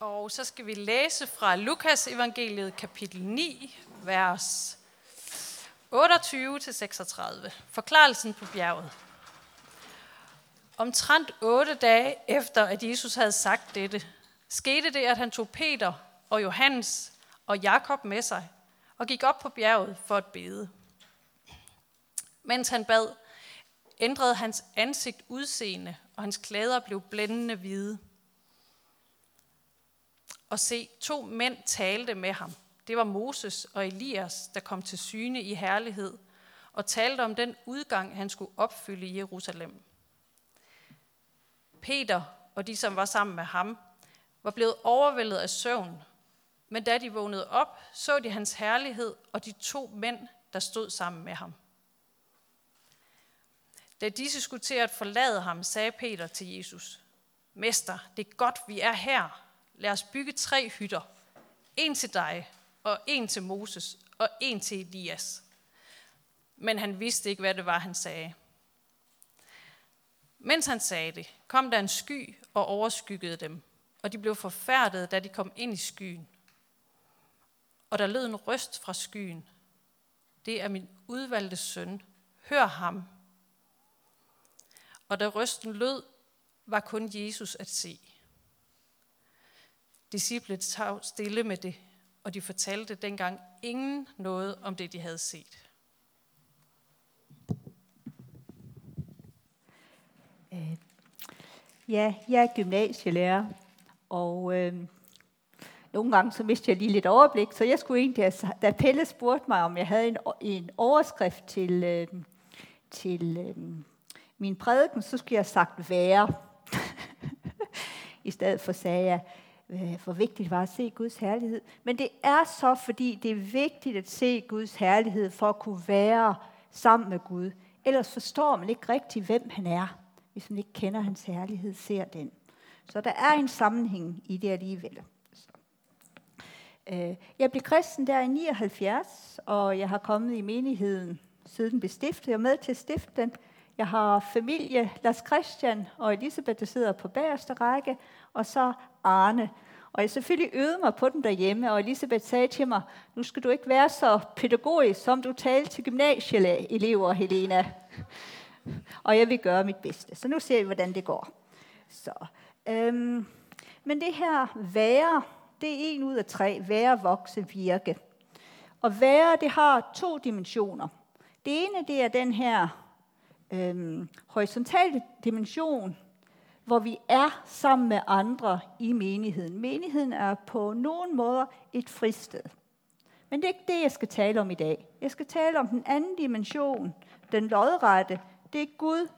Og så skal vi læse fra Lukas evangeliet kapitel 9, vers 28-36. Forklarelsen på bjerget. Omtrent otte dage efter, at Jesus havde sagt dette, skete det, at han tog Peter og Johannes og Jakob med sig og gik op på bjerget for at bede. Mens han bad, ændrede hans ansigt udseende, og hans klæder blev blændende hvide. Og se, to mænd talte med ham. Det var Moses og Elias, der kom til syne i herlighed, og talte om den udgang, han skulle opfylde i Jerusalem. Peter og de, som var sammen med ham, var blevet overvældet af søvn, men da de vågnede op, så de hans herlighed og de to mænd, der stod sammen med ham. Da disse skulle til at forlade ham, sagde Peter til Jesus, Mester, det er godt, vi er her. Lad os bygge tre hytter. En til dig, og en til Moses, og en til Elias. Men han vidste ikke, hvad det var, han sagde. Mens han sagde det, kom der en sky og overskyggede dem, og de blev forfærdede, da de kom ind i skyen. Og der lød en røst fra skyen. Det er min udvalgte søn. Hør ham. Og da røsten lød, var kun Jesus at se. Disciplet tav stille med det, og de fortalte dengang ingen noget om det, de havde set. Øh, ja, jeg er gymnasielærer, og øh, nogle gange så mistede jeg lige lidt overblik, så jeg skulle egentlig, da Pelle spurgte mig, om jeg havde en, en overskrift til, øh, til øh, min prædiken, så skulle jeg have sagt være. I stedet for sagde jeg, Øh, hvor vigtigt det var at se Guds herlighed. Men det er så, fordi det er vigtigt at se Guds herlighed for at kunne være sammen med Gud. Ellers forstår man ikke rigtigt, hvem han er, hvis man ikke kender hans herlighed, ser den. Så der er en sammenhæng i det alligevel. Øh, jeg blev kristen der i 79, og jeg har kommet i menigheden siden den blev stiftet. Jeg er med til at stifte den. Jeg har familie, Lars Christian og Elisabeth, der sidder på bagerste række, og så Arne. Og jeg selvfølgelig øvede mig på den derhjemme, og Elisabeth sagde til mig, nu skal du ikke være så pædagogisk, som du talte til gymnasieelever, Helena. og jeg vil gøre mit bedste. Så nu ser vi, hvordan det går. Så, øhm, men det her være, det er en ud af tre. Være, vokse, virke. Og være, det har to dimensioner. Det ene, det er den her øhm, horisontale dimension, hvor vi er sammen med andre i menigheden. Menigheden er på nogen måder et fristed. Men det er ikke det, jeg skal tale om i dag. Jeg skal tale om den anden dimension, den lodrette. Det er Gud,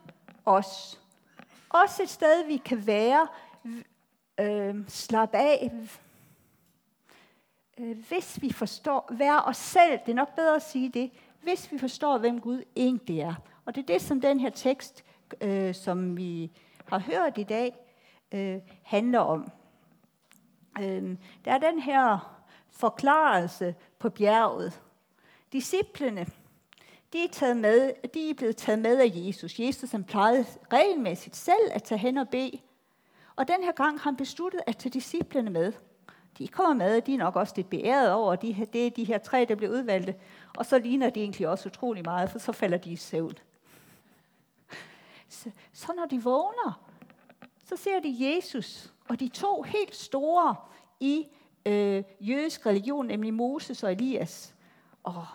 os. Også et sted, vi kan være, øh, slappe af, øh, hvis vi forstår, være os selv, det er nok bedre at sige det, hvis vi forstår, hvem Gud egentlig er. Og det er det, som den her tekst, øh, som vi har hørt i dag, øh, handler om. Øh, der er den her forklarelse på bjerget. Disciplene, de er, taget med, de er blevet taget med af Jesus. Jesus han plejede regelmæssigt selv at tage hen og bede. Og den her gang har han besluttet at tage disciplene med. De kommer med, og de er nok også lidt beæret over, de her, det er de her tre, der bliver udvalgte. Og så ligner de egentlig også utrolig meget, for så falder de i søvn. Så, så når de vågner, så ser de Jesus og de to helt store i øh, jødisk religion, nemlig Moses og Elias. Og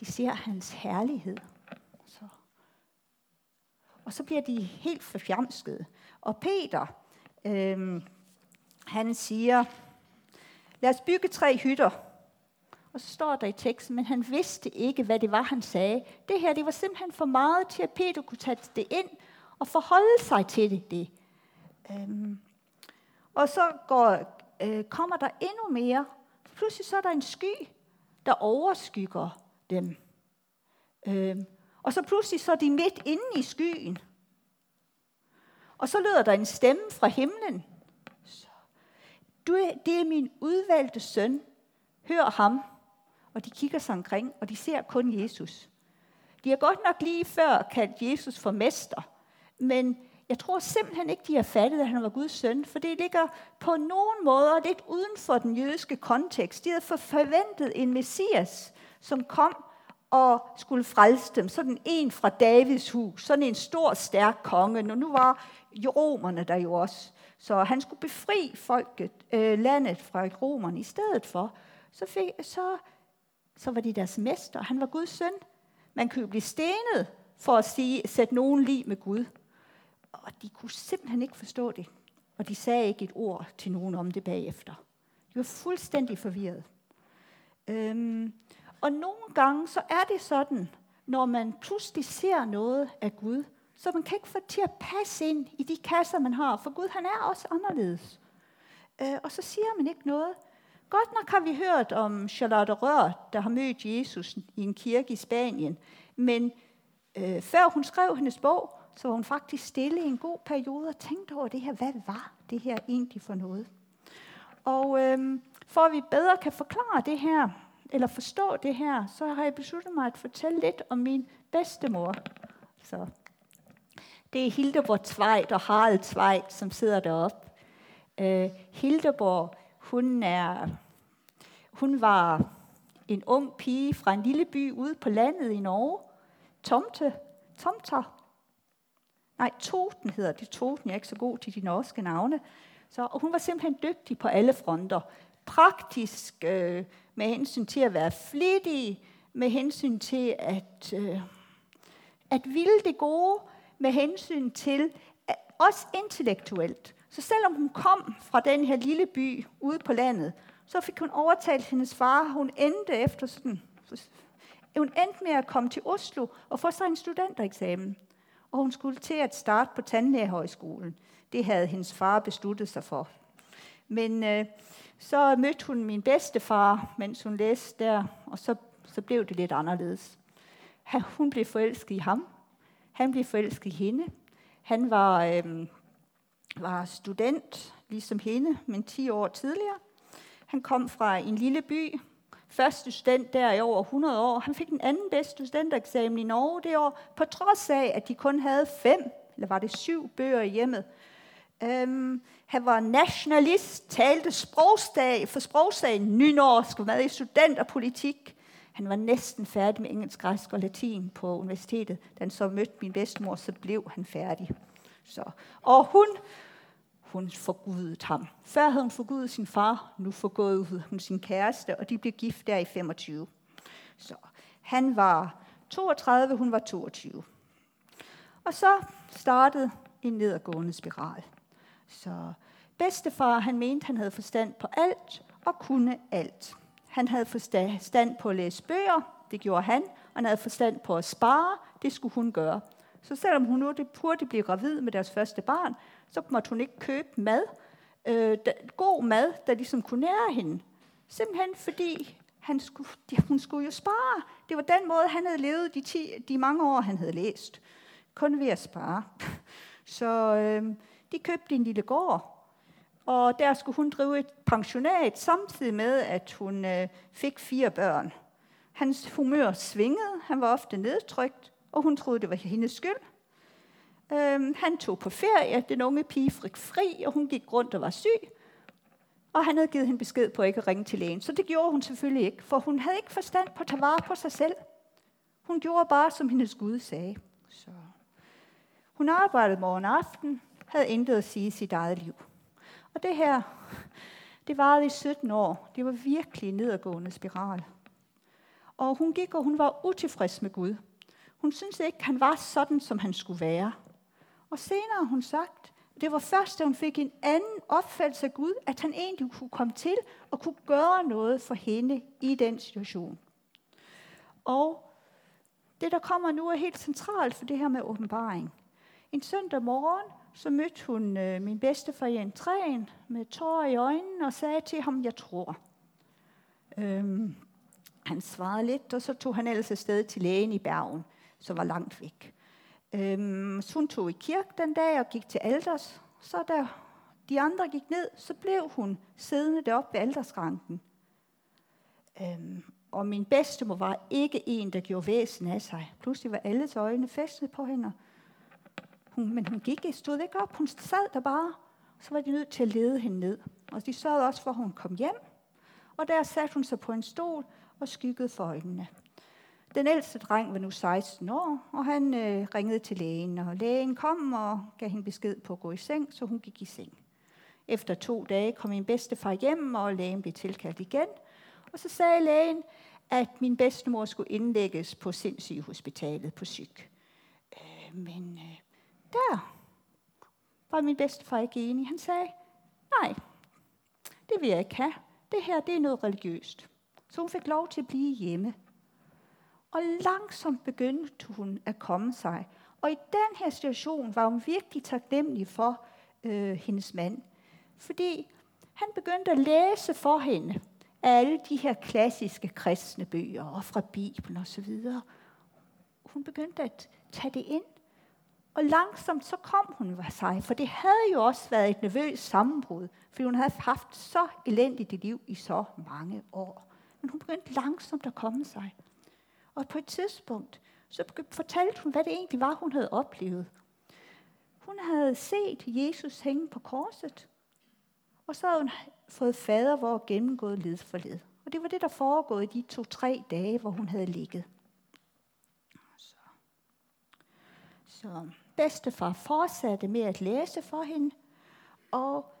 de ser hans herlighed. Så. Og så bliver de helt forfjamskede. Og Peter, øh, han siger, lad os bygge tre hytter. Og så står der i teksten, men han vidste ikke, hvad det var, han sagde. Det her, det var simpelthen for meget til, at Peter kunne tage det ind og forholde sig til det. det. Øhm. Og så går, øh, kommer der endnu mere. Pludselig så er der en sky, der overskygger dem. Øhm. Og så pludselig så er de midt inde i skyen. Og så lyder der en stemme fra himlen. Du, det er min udvalgte søn. Hør ham. Og de kigger sig omkring, og de ser kun Jesus. De har godt nok lige før kaldt Jesus for mester, men jeg tror simpelthen ikke, de har fattet, at han var Guds søn, for det ligger på nogen måder lidt uden for den jødiske kontekst. De havde forventet en messias, som kom og skulle frelse dem. Sådan en fra Davids hus, sådan en stor, stærk konge. Når nu var romerne der jo også. Så han skulle befri folket, øh, landet fra romerne i stedet for. Så, fik, så, så var de deres mester. Han var Guds søn. Man kunne jo blive stenet for at sige, sætte nogen lige med Gud. Og de kunne simpelthen ikke forstå det. Og de sagde ikke et ord til nogen om det bagefter. De var fuldstændig forvirret. Øhm, og nogle gange så er det sådan, når man pludselig ser noget af Gud, så man kan ikke få til at passe ind i de kasser, man har, for Gud han er også anderledes. Øh, og så siger man ikke noget. Godt nok har vi hørt om Charlotte Rør, der har mødt Jesus i en kirke i Spanien, men øh, før hun skrev hendes bog, så var hun faktisk stille i en god periode og tænkte over det her, hvad var det her egentlig for noget? Og øh, for at vi bedre kan forklare det her, eller forstå det her, så har jeg besluttet mig at fortælle lidt om min bedstemor. Så det er Hildeborg Tvejt og Harald Tvejt, som sidder deroppe. Øh, Hildeborg, hun, er, hun var en ung pige fra en lille by ude på landet i Norge. Tomte, Tomter. Nej, Toten hedder det. Toten, jeg er ikke så god til de norske navne. Så, og hun var simpelthen dygtig på alle fronter. Praktisk, øh, med hensyn til at være flittig, med hensyn til at, øh, at ville det gode, med hensyn til at, også intellektuelt. Så selvom hun kom fra den her lille by ude på landet, så fik hun overtalt hendes far. Hun endte efter sådan, hun endte med at komme til Oslo og få sig en studentereksamen. Og hun skulle til at starte på tandlægehøjskolen. Det havde hendes far besluttet sig for. Men øh, så mødte hun min bedstefar, mens hun læste der, og så, så blev det lidt anderledes. Han, hun blev forelsket i ham. Han blev forelsket i hende. Han var, øh, var student, ligesom hende, men 10 år tidligere. Han kom fra en lille by, første student der i over 100 år. Han fik den anden bedste studentereksamen i Norge det år, på trods af, at de kun havde fem, eller var det syv bøger i hjemmet. Um, han var nationalist, talte sprogsdag, for sprogsagen nynorsk, var med i studenterpolitik. Han var næsten færdig med engelsk, græsk og latin på universitetet. Da han så mødte min bedstemor, så blev han færdig. Så. Og hun, hun forgudet ham. Før havde hun forgudet sin far, nu forgudede hun sin kæreste, og de blev gift der i 25. Så han var 32, hun var 22. Og så startede en nedadgående spiral. Så bedstefar, han mente, han havde forstand på alt og kunne alt. Han havde forstand på at læse bøger, det gjorde han, og han havde forstand på at spare, det skulle hun gøre. Så selvom hun nu burde blive gravid med deres første barn, så måtte hun ikke købe mad, øh, god mad, der ligesom kunne nære hende. Simpelthen fordi han skulle, hun skulle jo spare. Det var den måde, han havde levet de, ti, de mange år, han havde læst. Kun ved at spare. Så øh, de købte en lille gård, og der skulle hun drive et pensionat, samtidig med, at hun øh, fik fire børn. Hans humør svingede, han var ofte nedtrykt, og hun troede, det var hendes skyld. Øhm, han tog på ferie, den unge pige fik fri, og hun gik rundt og var syg. Og han havde givet hende besked på ikke at ringe til lægen. Så det gjorde hun selvfølgelig ikke, for hun havde ikke forstand på at tage vare på sig selv. Hun gjorde bare, som hendes Gud sagde. Så. Hun arbejdede morgen og aften, havde intet at sige i sit eget liv. Og det her, det varede i 17 år. Det var virkelig en nedadgående spiral. Og hun gik, og hun var utilfreds med Gud. Hun syntes ikke, han var sådan, som han skulle være. Og senere har hun sagt, det var først, da hun fik en anden opfattelse af Gud, at han egentlig kunne komme til og kunne gøre noget for hende i den situation. Og det, der kommer nu, er helt centralt for det her med åbenbaring. En søndag morgen, så mødte hun øh, min bedstefar i entréen med tårer i øjnene og sagde til ham, jeg tror. Øhm, han svarede lidt, og så tog han ellers afsted til lægen i Bergen, som var langt væk. Øhm, så hun tog i kirke den dag og gik til alders. Så da de andre gik ned, så blev hun siddende deroppe ved aldersranken. Øhm, og min bedstemor var ikke en, der gjorde væsen af sig. Pludselig var alles øjne festet på hende. Hun, men hun gik, stod ikke op. Hun sad der bare. Så var de nødt til at lede hende ned. Og de sørgede også for, at hun kom hjem. Og der satte hun sig på en stol og skyggede for øjnene. Den ældste dreng var nu 16 år, og han øh, ringede til lægen, og lægen kom og gav hende besked på at gå i seng, så hun gik i seng. Efter to dage kom min bedstefar hjem, og lægen blev tilkaldt igen. Og så sagde lægen, at min bedstemor skulle indlægges på sindssygehospitalet på syg. Øh, men øh, der var min bedstefar ikke enig. Han sagde, nej, det vil jeg ikke have. Det her, det er noget religiøst. Så hun fik lov til at blive hjemme. Og langsomt begyndte hun at komme sig. Og i den her situation var hun virkelig taknemmelig for øh, hendes mand. Fordi han begyndte at læse for hende alle de her klassiske kristne bøger og fra Bibelen osv. Hun begyndte at tage det ind. Og langsomt så kom hun var sig, for det havde jo også været et nervøst sammenbrud, fordi hun havde haft så elendigt et liv i så mange år. Men hun begyndte langsomt at komme sig. Og på et tidspunkt, så fortalte hun, hvad det egentlig var, hun havde oplevet. Hun havde set Jesus hænge på korset, og så havde hun fået fader, hvor gennemgået led for led. Og det var det, der foregået i de to-tre dage, hvor hun havde ligget. Så. så bedstefar fortsatte med at læse for hende, og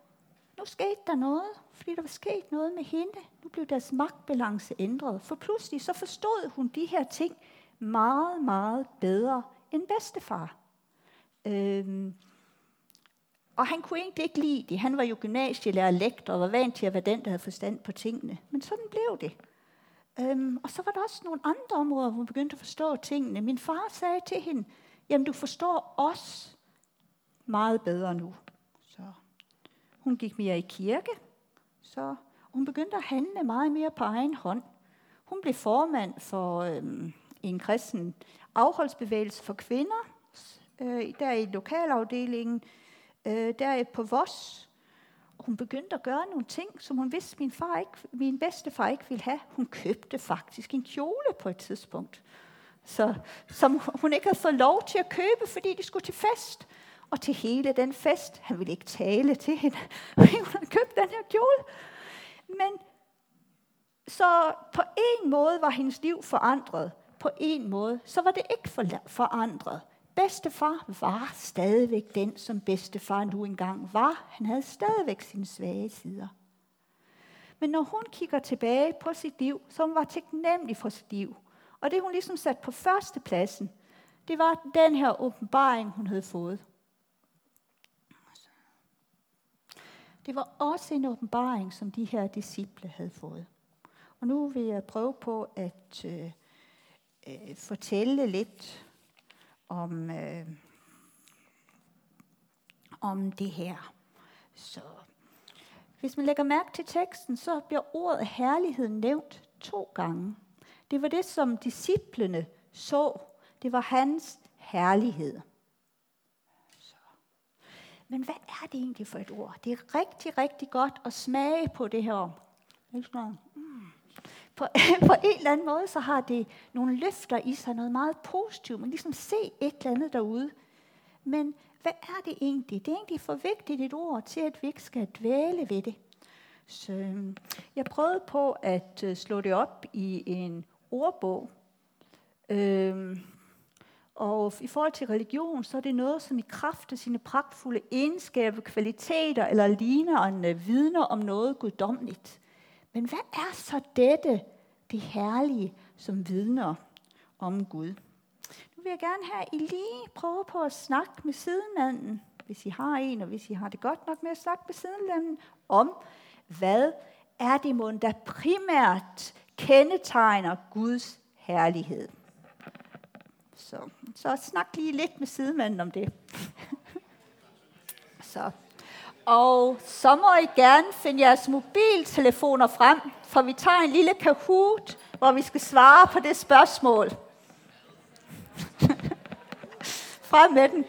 nu skete der noget, fordi der var sket noget med hende. Nu blev deres magtbalance ændret, for pludselig så forstod hun de her ting meget, meget bedre end bedstefar. Øhm, og han kunne egentlig ikke lide det. Han var jo gymnasielærer lektor og var vant til at være den, der havde forstand på tingene. Men sådan blev det. Øhm, og så var der også nogle andre områder, hvor hun begyndte at forstå tingene. Min far sagde til hende, jamen du forstår os meget bedre nu. Hun gik mere i kirke, så hun begyndte at handle meget mere på egen hånd. Hun blev formand for øhm, en kristen afholdsbevægelse for kvinder, øh, der i lokalafdelingen, øh, der på Voss. Hun begyndte at gøre nogle ting, som hun vidste, min, far ikke, min bedstefar ikke ville have. Hun købte faktisk en kjole på et tidspunkt, så, som hun ikke havde fået lov til at købe, fordi de skulle til fest. Og til hele den fest, han ville ikke tale til hende, fordi hun havde købt den her kjole. Men så på en måde var hendes liv forandret. På en måde, så var det ikke forandret. Bedstefar var stadigvæk den, som bedstefar nu engang var. Han havde stadigvæk sine svage sider. Men når hun kigger tilbage på sit liv, så hun var taknemmelig for sit liv, og det hun ligesom sat på førstepladsen, det var den her åbenbaring, hun havde fået. Det var også en åbenbaring, som de her disciple havde fået. Og nu vil jeg prøve på at øh, øh, fortælle lidt om, øh, om det her. Så hvis man lægger mærke til teksten, så bliver ordet herlighed nævnt to gange. Det var det, som disciplene så. Det var hans herlighed. Men hvad er det egentlig for et ord? Det er rigtig, rigtig godt at smage på det her. Mm. På, på en eller anden måde, så har det nogle løfter i sig, noget meget positivt. Man ligesom se et eller andet derude. Men hvad er det egentlig? Det er egentlig for vigtigt et ord til, at vi ikke skal dvæle ved det. Så øhm, jeg prøvede på at øh, slå det op i en ordbog. Øhm, og i forhold til religion, så er det noget, som i kraft af sine pragtfulde egenskaber, kvaliteter eller ligner øh, vidner om noget guddommeligt. Men hvad er så dette, det herlige, som vidner om Gud? Nu vil jeg gerne have, I lige prøve på at snakke med sidemanden, hvis I har en, og hvis I har det godt nok med at snakke med sidemanden, om hvad er det måden, der primært kendetegner Guds herlighed. Så, så snak lige lidt med sidemanden om det. så. Og så må I gerne finde jeres mobiltelefoner frem, for vi tager en lille kahoot, hvor vi skal svare på det spørgsmål. frem med den.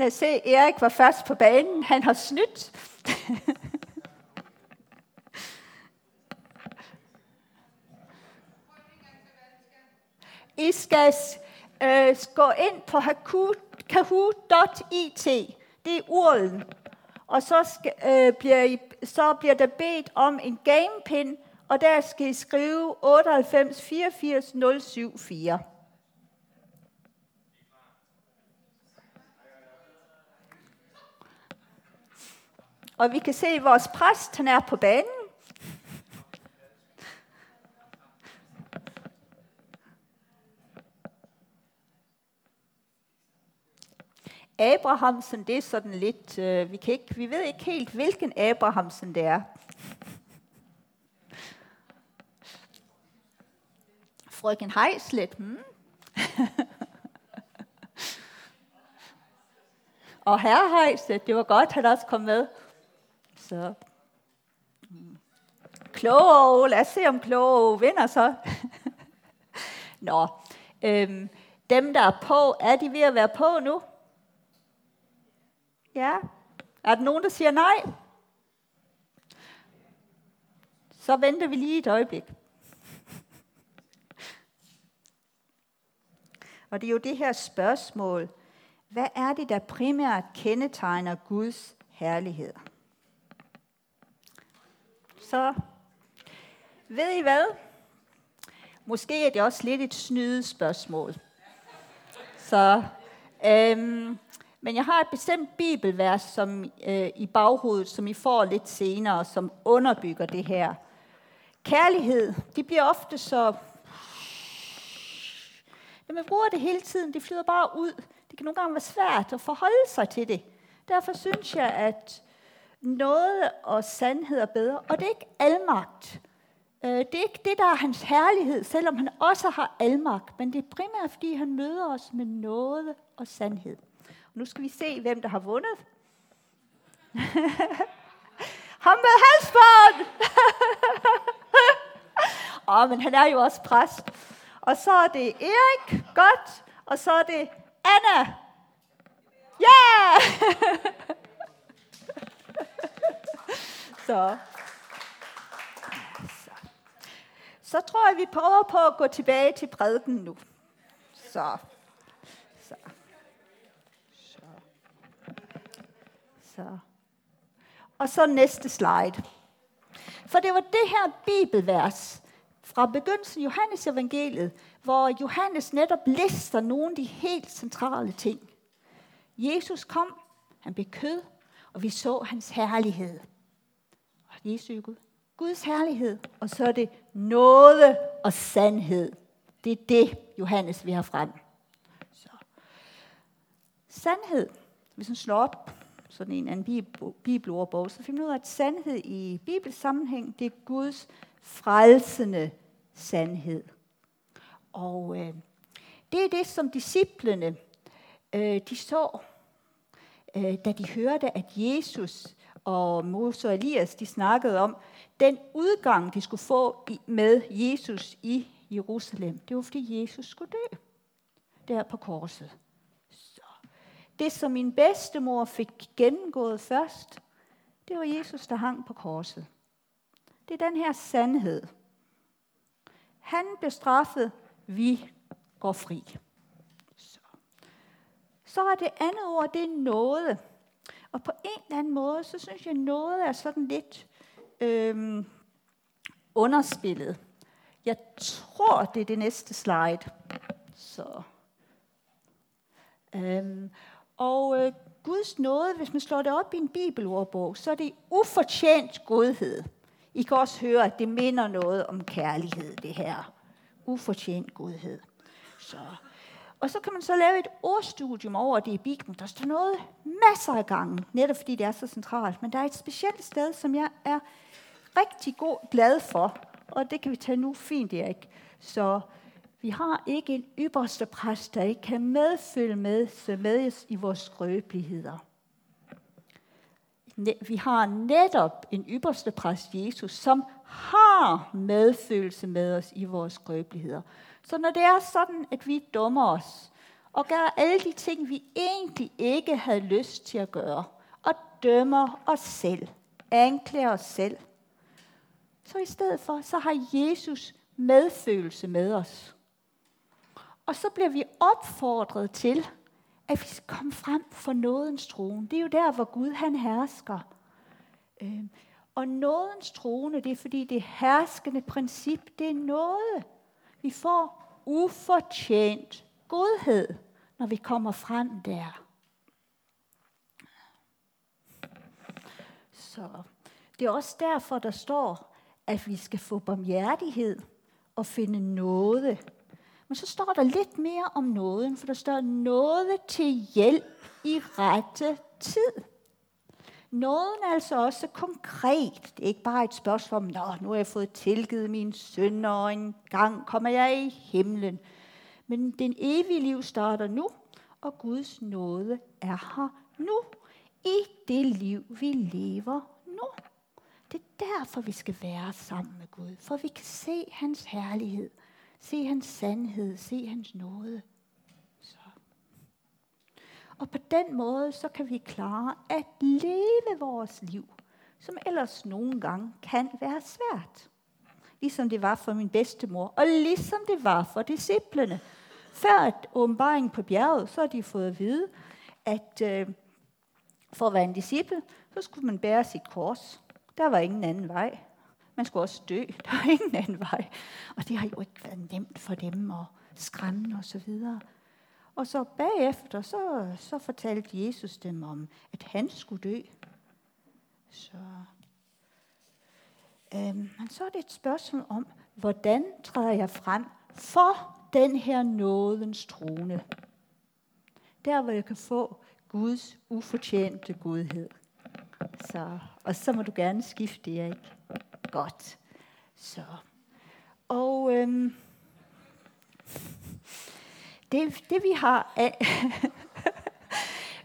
Lad os se, Erik var først på banen. Han har snydt. I skal øh, gå ind på kahoot.it. Det er urlen. Og så, skal, øh, bliver I, så bliver der bedt om en gamepin, og der skal I skrive 98 84 074. Og vi kan se, at vores præst han er på banen. Abrahamsen, det er sådan lidt, øh, vi, kan ikke, vi ved ikke helt, hvilken Abrahamsen det er. Frøken Heislet, hmm? og herre Heislet, det var godt, at han også kom med. Så. Kloge, lad os se om Kloge vinder så. Nå, øhm, dem der er på, er de ved at være på nu? Ja. Er der nogen, der siger nej? Så venter vi lige et øjeblik. Og det er jo det her spørgsmål. Hvad er det, der primært kendetegner Guds herlighed? Så ved I hvad? Måske er det også lidt et snyde spørgsmål. Så øhm, men jeg har et bestemt bibelvers som, øh, i baghovedet, som I får lidt senere, som underbygger det her. Kærlighed, det bliver ofte så... Når man bruger det hele tiden, det flyder bare ud. Det kan nogle gange være svært at forholde sig til det. Derfor synes jeg, at noget og sandhed er bedre. Og det er ikke almagt. Øh, det er ikke det, der er hans herlighed, selvom han også har almagt. Men det er primært, fordi han møder os med noget og sandhed. Nu skal vi se, hvem der har vundet. Ham med halsbånd! Åh, oh, men han er jo også præst. Og så er det Erik, godt. Og så er det Anna. Ja! Yeah! så. så. Så tror jeg, vi prøver på at gå tilbage til prædiken nu. Så. Så. Så. Så. Og så næste slide. For det var det her bibelvers fra begyndelsen af Johannes evangeliet, hvor Johannes netop lister nogle af de helt centrale ting. Jesus kom, han blev kød, og vi så hans herlighed. Jesu Gud. Guds herlighed, og så er det noget og sandhed. Det er det, Johannes vil have frem. Så. Sandhed, hvis man slår op sådan en anden bibelordbog, så finder man ud af, at sandhed i bibelsammenhæng, det er Guds frelsende sandhed. Og øh, det er det, som disciplene, øh, de så, øh, da de hørte, at Jesus og Mose og Elias, de snakkede om den udgang, de skulle få med Jesus i Jerusalem. Det var, fordi Jesus skulle dø der på korset. Så Det, som min bedstemor fik gennemgået først, det var Jesus, der hang på korset. Det er den her sandhed. Han blev straffet, vi går fri. Så, så er det andet ord, det er noget. Og på en eller anden måde, så synes jeg, noget er sådan lidt øhm, underspillet. Jeg tror, det er det næste slide. Så. Øhm, og øh, Guds nåde, hvis man slår det op i en bibelordbog, så er det ufortjent godhed. I kan også høre, at det minder noget om kærlighed, det her. Ufortjent godhed. Så. Og så kan man så lave et ordstudium over det i Bibelen. Der står noget masser af gange, netop fordi det er så centralt. Men der er et specielt sted, som jeg er rigtig god glad for. Og det kan vi tage nu fint, Erik. Så vi har ikke en ypperste præst, der ikke kan medfølge med, med os i vores skrøbeligheder. Vi har netop en ypperste præst, Jesus, som har medfølelse med os i vores skrøbeligheder. Så når det er sådan, at vi dummer os, og gør alle de ting, vi egentlig ikke havde lyst til at gøre, og dømmer os selv, anklager os selv. Så i stedet for, så har Jesus medfølelse med os. Og så bliver vi opfordret til, at vi skal komme frem for nådens trone. Det er jo der, hvor Gud han hersker. Øhm, og nådens trone, det er fordi det herskende princip, det er noget. Vi får ufortjent godhed, når vi kommer frem der. Så det er også derfor, der står, at vi skal få barmhjertighed og finde noget. Men så står der lidt mere om nåden, for der står noget til hjælp i rette tid. Nåden er altså også konkret. Det er ikke bare et spørgsmål om, Nå, nu har jeg fået tilgivet min synder, og en gang kommer jeg i himlen. Men den evige liv starter nu, og Guds nåde er her nu. I det liv, vi lever nu. Det er derfor, vi skal være sammen med Gud. For vi kan se hans herlighed, se hans sandhed, se hans nåde. Og på den måde, så kan vi klare at leve vores liv, som ellers nogle gange kan være svært. Ligesom det var for min bedstemor, og ligesom det var for disciplene. Før at åbenbaringen på bjerget, så har de fået at vide, at øh, for at være en disciple, så skulle man bære sit kors. Der var ingen anden vej. Man skulle også dø. Der var ingen anden vej. Og det har jo ikke været nemt for dem at skræmme og så videre. Og så bagefter, så, så fortalte Jesus dem om, at han skulle dø. Så, øhm, men så er det et spørgsmål om, hvordan træder jeg frem for den her nådens trone? Der, hvor jeg kan få Guds ufortjente godhed. Så, og så må du gerne skifte, ikke? Godt. Så. Og øhm, det, det vi har,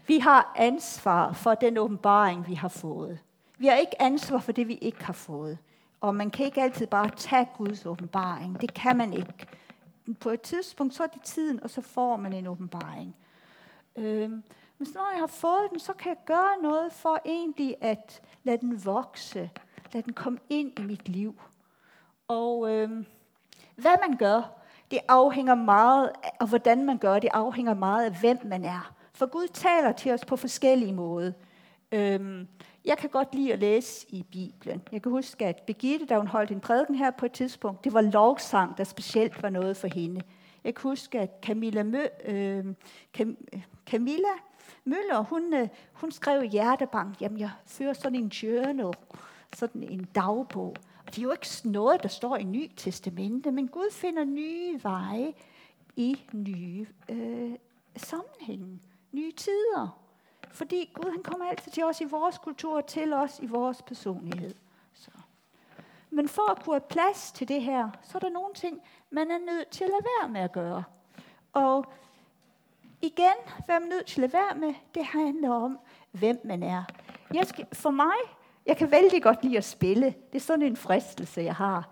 vi har ansvar for den åbenbaring, vi har fået. Vi har ikke ansvar for det, vi ikke har fået. Og man kan ikke altid bare tage Guds åbenbaring. Det kan man ikke. På et tidspunkt, så er det tiden, og så får man en åbenbaring. Øhm, men når jeg har fået den, så kan jeg gøre noget for egentlig at lade den vokse. Lade den komme ind i mit liv. Og øh, hvad man gør, det afhænger meget, og hvordan man gør det, afhænger meget af, hvem man er. For Gud taler til os på forskellige måder. Øhm, jeg kan godt lide at læse i Bibelen. Jeg kan huske, at Begitte, da hun holdt en prædiken her på et tidspunkt, det var lovsang, der specielt var noget for hende. Jeg kan huske, at Camilla, Mø, øh, Cam, Camilla Møller, hun, øh, hun skrev i Hjertebank, jamen jeg fører sådan en journal, sådan en dagbog. Og det er jo ikke noget, der står i Ny Testamente, men Gud finder nye veje i nye øh, sammenhænge, nye tider. Fordi Gud han kommer altid til os i vores kultur, til os i vores personlighed. Så. Men for at kunne have plads til det her, så er der nogle ting, man er nødt til at lade være med at gøre. Og igen, hvad man nødt til at lade være med, det handler om, hvem man er. Jeg skal, for mig, jeg kan vældig godt lide at spille. Det er sådan en fristelse, jeg har.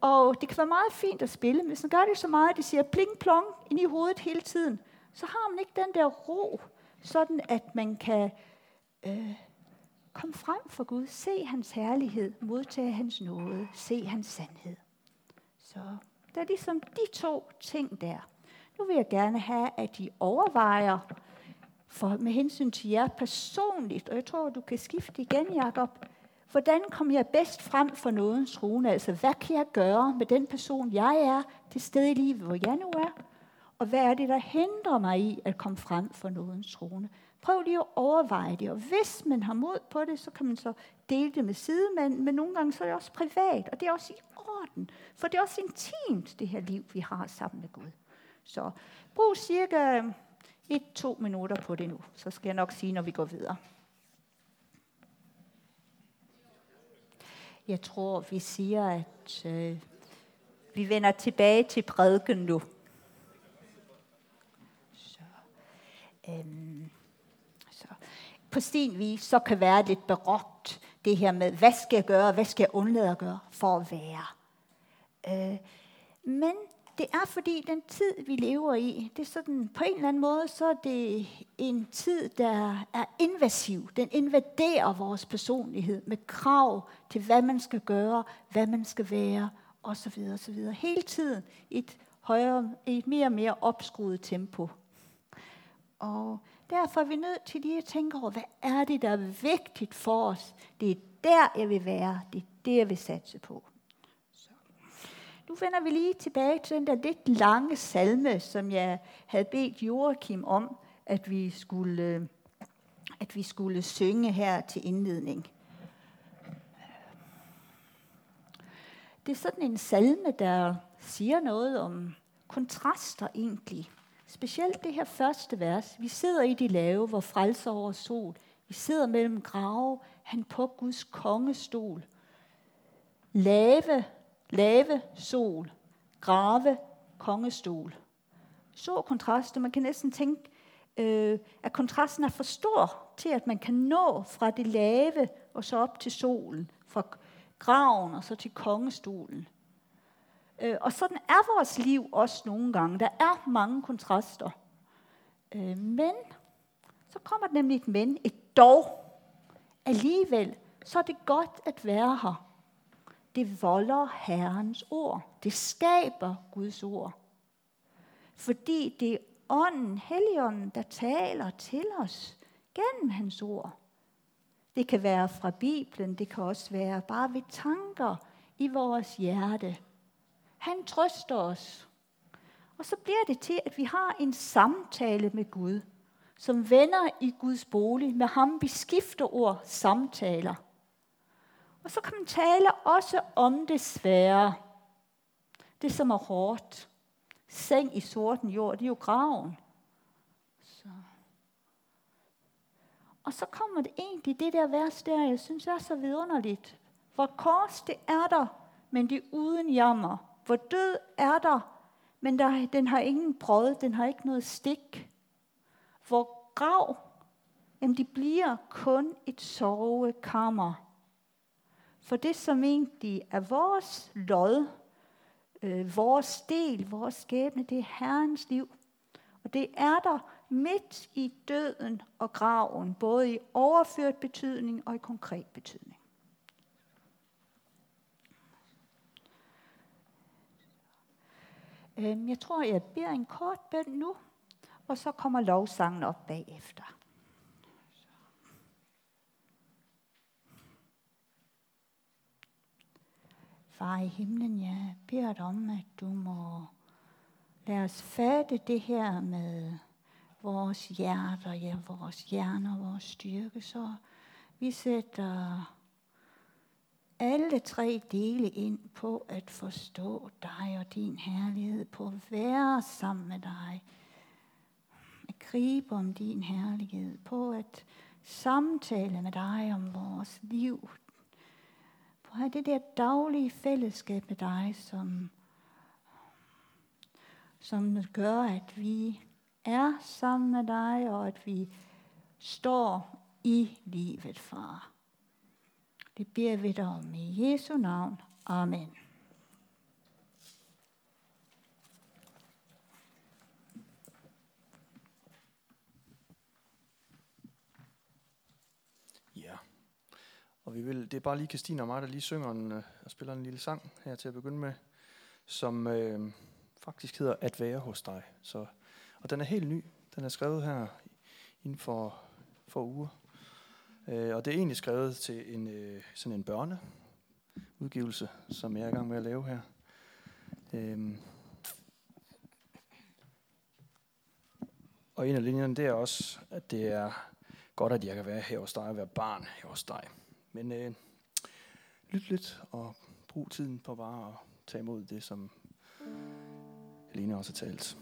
Og det kan være meget fint at spille, men hvis man gør det så meget, at det siger pling plong ind i hovedet hele tiden, så har man ikke den der ro, sådan at man kan øh, komme frem for Gud, se hans herlighed, modtage hans nåde, se hans sandhed. Så der er ligesom de to ting der. Nu vil jeg gerne have, at I overvejer, for med hensyn til jer personligt, og jeg tror, du kan skifte igen, Jacob, hvordan kommer jeg bedst frem for nådens trone? Altså, hvad kan jeg gøre med den person, jeg er, det sted i livet, hvor jeg nu er? Og hvad er det, der hindrer mig i at komme frem for nådens trone? Prøv lige at overveje det, og hvis man har mod på det, så kan man så dele det med sidemanden, men nogle gange så er det også privat, og det er også i orden, for det er også intimt, det her liv, vi har sammen med Gud. Så brug cirka et-to minutter på det nu, så skal jeg nok sige, når vi går videre. Jeg tror, vi siger, at øh, vi vender tilbage til prædiken nu. Så, øhm, så. På sin vis, så kan være lidt beråbt det her med, hvad skal jeg gøre, hvad skal jeg undlade at gøre for at være. Øh, men det er fordi den tid, vi lever i, det er sådan, på en eller anden måde, så er det en tid, der er invasiv. Den invaderer vores personlighed med krav til, hvad man skal gøre, hvad man skal være, osv. osv. Hele tiden i et, højere, i et mere og mere opskruet tempo. Og derfor er vi nødt til lige at tænke over, hvad er det, der er vigtigt for os? Det er der, jeg vil være. Det er det, jeg vil satse på. Nu vender vi lige tilbage til den der lidt lange salme, som jeg havde bedt Joachim om, at vi skulle, øh, at vi skulle synge her til indledning. Det er sådan en salme, der siger noget om kontraster egentlig. Specielt det her første vers. Vi sidder i de lave, hvor frelser over sol. Vi sidder mellem grave, han på Guds kongestol. Lave lave, sol, grave, kongestol. Så kontraster, man kan næsten tænke, øh, at kontrasten er for stor til, at man kan nå fra det lave og så op til solen, fra graven og så til kongestolen. Øh, og sådan er vores liv også nogle gange. Der er mange kontraster. Øh, men så kommer der nemlig et men, et dog. Alligevel, så er det godt at være her det volder Herrens ord. Det skaber Guds ord. Fordi det er ånden, Helligånden, der taler til os gennem hans ord. Det kan være fra Bibelen, det kan også være bare ved tanker i vores hjerte. Han trøster os. Og så bliver det til, at vi har en samtale med Gud, som vender i Guds bolig. Med ham vi skifter ord samtaler. Og så kan man tale også om det svære. Det, som er hårdt. Seng i sorten jord, det er jo graven. Så. Og så kommer det egentlig det der vers der, jeg synes er så vidunderligt. Hvor kors det er der, men det er uden jammer. Hvor død er der, men der, den har ingen brød, den har ikke noget stik. Hvor grav, jamen det bliver kun et sovekammer. For det, som egentlig er vores lod, øh, vores del, vores skæbne, det er Herrens liv. Og det er der midt i døden og graven, både i overført betydning og i konkret betydning. Øhm, jeg tror, jeg beder en kort bøn nu, og så kommer lovsangen op bagefter. Far i himlen, jeg beder dig om, at du må lade os fatte det her med vores hjerter, ja, vores hjerner, vores styrke, så vi sætter alle tre dele ind på at forstå dig og din herlighed, på at være sammen med dig, at gribe om din herlighed, på at samtale med dig om vores liv, at have det der daglige fællesskab med dig, som, som gør, at vi er sammen med dig, og at vi står i livet, far. Det beder vi dig om i Jesu navn. Amen. Og vi vil, det er bare lige Christine og mig, der lige synger en, øh, og spiller en lille sang her til at begynde med, som øh, faktisk hedder At være hos dig. Så, og den er helt ny. Den er skrevet her inden for, for uger. Øh, og det er egentlig skrevet til en, øh, sådan en børneudgivelse, som jeg er i gang med at lave her. Øh, og en af linjerne, det er også, at det er godt, at jeg kan være her hos dig og være barn her hos dig. Men øh, lyt lidt og brug tiden på bare at tage imod det, som Helene også har talt.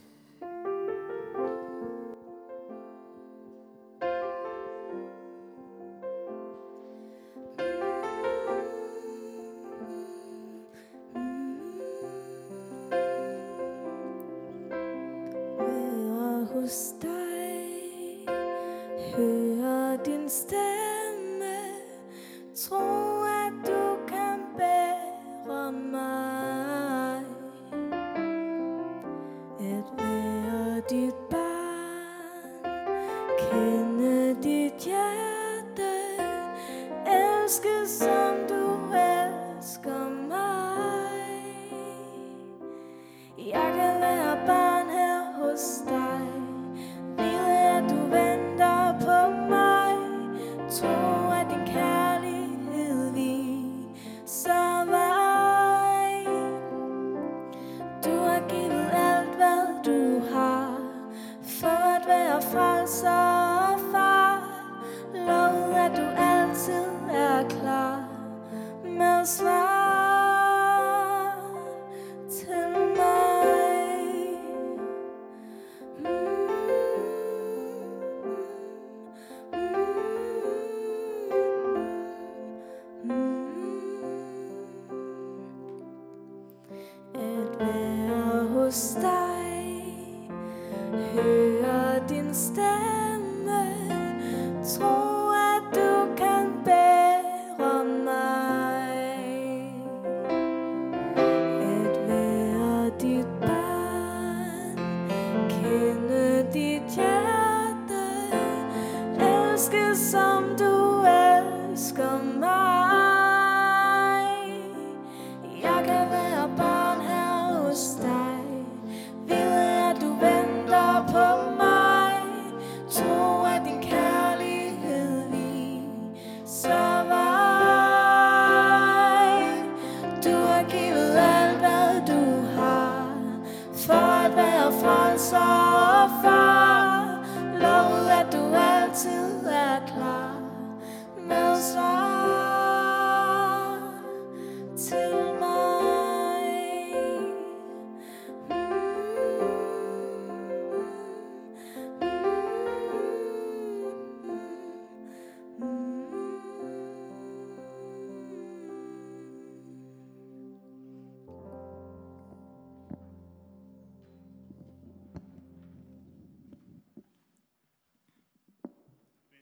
menneske, som du elsker mig.